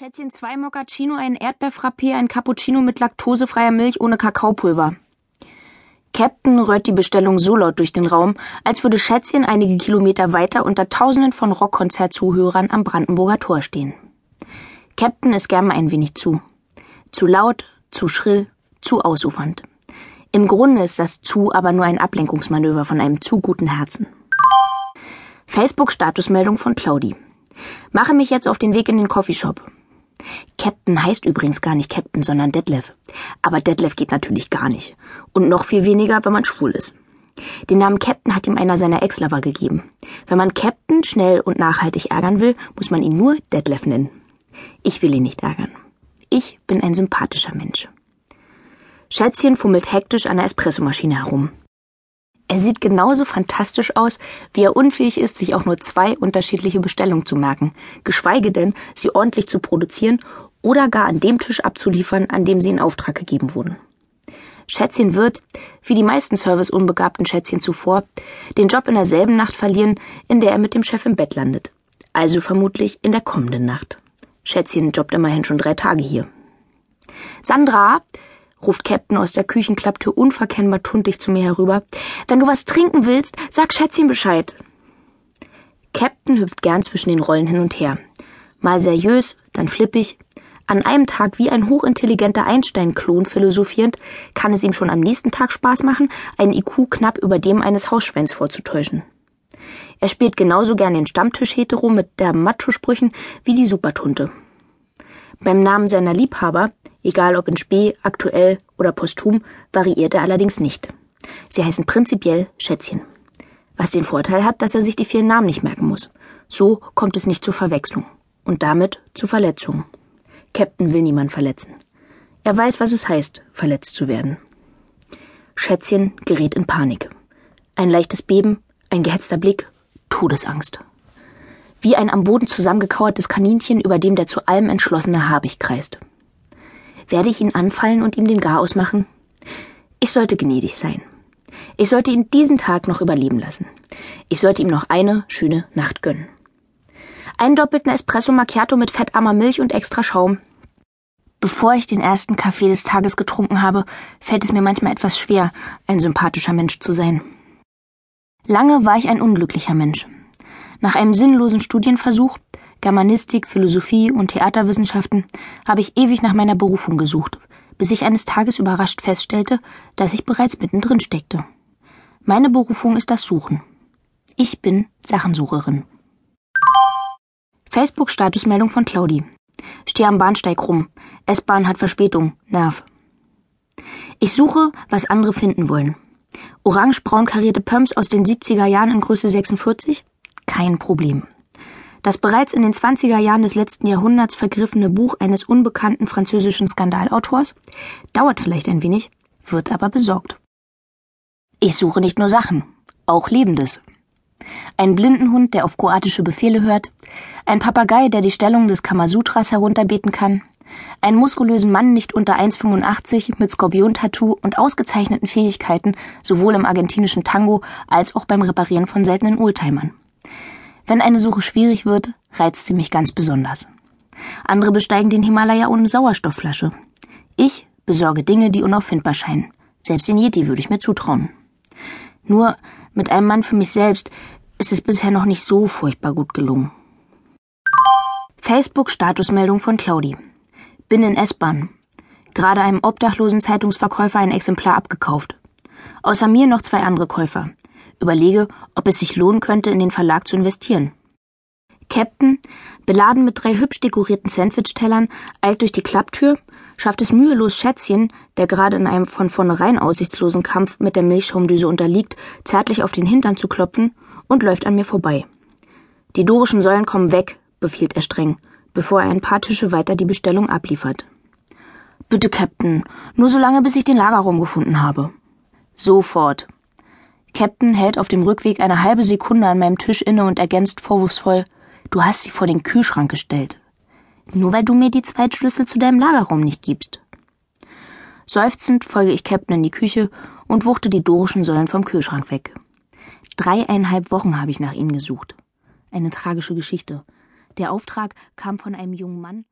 Schätzchen, zwei Moccacino, ein Erdbeerfrappé, ein Cappuccino mit laktosefreier Milch ohne Kakaopulver. Captain rührt die Bestellung so laut durch den Raum, als würde Schätzchen einige Kilometer weiter unter Tausenden von Rockkonzertzuhörern am Brandenburger Tor stehen. Captain ist gern mal ein wenig zu. Zu laut, zu schrill, zu ausufernd. Im Grunde ist das zu aber nur ein Ablenkungsmanöver von einem zu guten Herzen. Facebook-Statusmeldung von Claudi. Mache mich jetzt auf den Weg in den Coffeeshop. Captain heißt übrigens gar nicht Captain, sondern Detlef. Aber Detlef geht natürlich gar nicht. Und noch viel weniger, wenn man schwul ist. Den Namen Captain hat ihm einer seiner Ex-Lover gegeben. Wenn man Captain schnell und nachhaltig ärgern will, muss man ihn nur Detlef nennen. Ich will ihn nicht ärgern. Ich bin ein sympathischer Mensch. Schätzchen fummelt hektisch an der Espressomaschine herum. Er sieht genauso fantastisch aus, wie er unfähig ist, sich auch nur zwei unterschiedliche Bestellungen zu merken, geschweige denn, sie ordentlich zu produzieren oder gar an dem Tisch abzuliefern, an dem sie in Auftrag gegeben wurden. Schätzchen wird, wie die meisten serviceunbegabten Schätzchen zuvor, den Job in derselben Nacht verlieren, in der er mit dem Chef im Bett landet. Also vermutlich in der kommenden Nacht. Schätzchen jobbt immerhin schon drei Tage hier. Sandra, ruft Captain aus der Küchenklapptür unverkennbar tuntig zu mir herüber. Wenn du was trinken willst, sag Schätzchen Bescheid. Captain hüpft gern zwischen den Rollen hin und her. Mal seriös, dann flippig. An einem Tag wie ein hochintelligenter Einstein-Klon philosophierend, kann es ihm schon am nächsten Tag Spaß machen, einen IQ knapp über dem eines Hausschweins vorzutäuschen. Er spielt genauso gern den Stammtisch hetero mit der Macho-Sprüchen wie die Supertunte. Beim Namen seiner Liebhaber, egal ob in Spee, aktuell oder posthum, variiert er allerdings nicht. Sie heißen prinzipiell Schätzchen. Was den Vorteil hat, dass er sich die vielen Namen nicht merken muss. So kommt es nicht zur Verwechslung. Und damit zu Verletzungen. Captain will niemand verletzen. Er weiß, was es heißt, verletzt zu werden. Schätzchen gerät in Panik. Ein leichtes Beben, ein gehetzter Blick, Todesangst wie ein am Boden zusammengekauertes Kaninchen, über dem der zu allem entschlossene Habich kreist. Werde ich ihn anfallen und ihm den Garaus machen? Ich sollte gnädig sein. Ich sollte ihn diesen Tag noch überleben lassen. Ich sollte ihm noch eine schöne Nacht gönnen. Einen doppelten Espresso Macchiato mit fettarmer Milch und extra Schaum. Bevor ich den ersten Kaffee des Tages getrunken habe, fällt es mir manchmal etwas schwer, ein sympathischer Mensch zu sein. Lange war ich ein unglücklicher Mensch. Nach einem sinnlosen Studienversuch, Germanistik, Philosophie und Theaterwissenschaften, habe ich ewig nach meiner Berufung gesucht, bis ich eines Tages überrascht feststellte, dass ich bereits mittendrin steckte. Meine Berufung ist das Suchen. Ich bin Sachensucherin. Facebook-Statusmeldung von Claudi. Stehe am Bahnsteig rum. S-Bahn hat Verspätung. Nerv. Ich suche, was andere finden wollen. Orange-braun karierte Pumps aus den 70er Jahren in Größe 46? kein Problem. Das bereits in den 20er Jahren des letzten Jahrhunderts vergriffene Buch eines unbekannten französischen Skandalautors dauert vielleicht ein wenig, wird aber besorgt. Ich suche nicht nur Sachen, auch Lebendes. Ein Blindenhund, der auf kroatische Befehle hört, ein Papagei, der die Stellung des Kamasutras herunterbeten kann, einen muskulösen Mann nicht unter 1,85 mit Skorpion-Tattoo und ausgezeichneten Fähigkeiten sowohl im argentinischen Tango als auch beim Reparieren von seltenen Oldtimern. Wenn eine Suche schwierig wird, reizt sie mich ganz besonders. Andere besteigen den Himalaya ohne Sauerstoffflasche. Ich besorge Dinge, die unauffindbar scheinen. Selbst den Yeti würde ich mir zutrauen. Nur mit einem Mann für mich selbst ist es bisher noch nicht so furchtbar gut gelungen. Facebook-Statusmeldung von Claudi. Bin in S-Bahn. Gerade einem obdachlosen Zeitungsverkäufer ein Exemplar abgekauft. Außer mir noch zwei andere Käufer. Überlege, ob es sich lohnen könnte, in den Verlag zu investieren. Captain, beladen mit drei hübsch dekorierten Sandwich-Tellern, eilt durch die Klapptür, schafft es mühelos Schätzchen, der gerade in einem von vornherein aussichtslosen Kampf mit der Milchschaumdüse unterliegt, zärtlich auf den Hintern zu klopfen und läuft an mir vorbei. Die dorischen Säulen kommen weg, befiehlt er streng, bevor er ein paar Tische weiter die Bestellung abliefert. Bitte, Captain, nur so lange, bis ich den Lagerraum gefunden habe. Sofort, Captain hält auf dem Rückweg eine halbe Sekunde an meinem Tisch inne und ergänzt vorwurfsvoll, du hast sie vor den Kühlschrank gestellt. Nur weil du mir die Zweitschlüssel zu deinem Lagerraum nicht gibst. Seufzend folge ich Captain in die Küche und wuchte die dorischen Säulen vom Kühlschrank weg. Dreieinhalb Wochen habe ich nach ihnen gesucht. Eine tragische Geschichte. Der Auftrag kam von einem jungen Mann,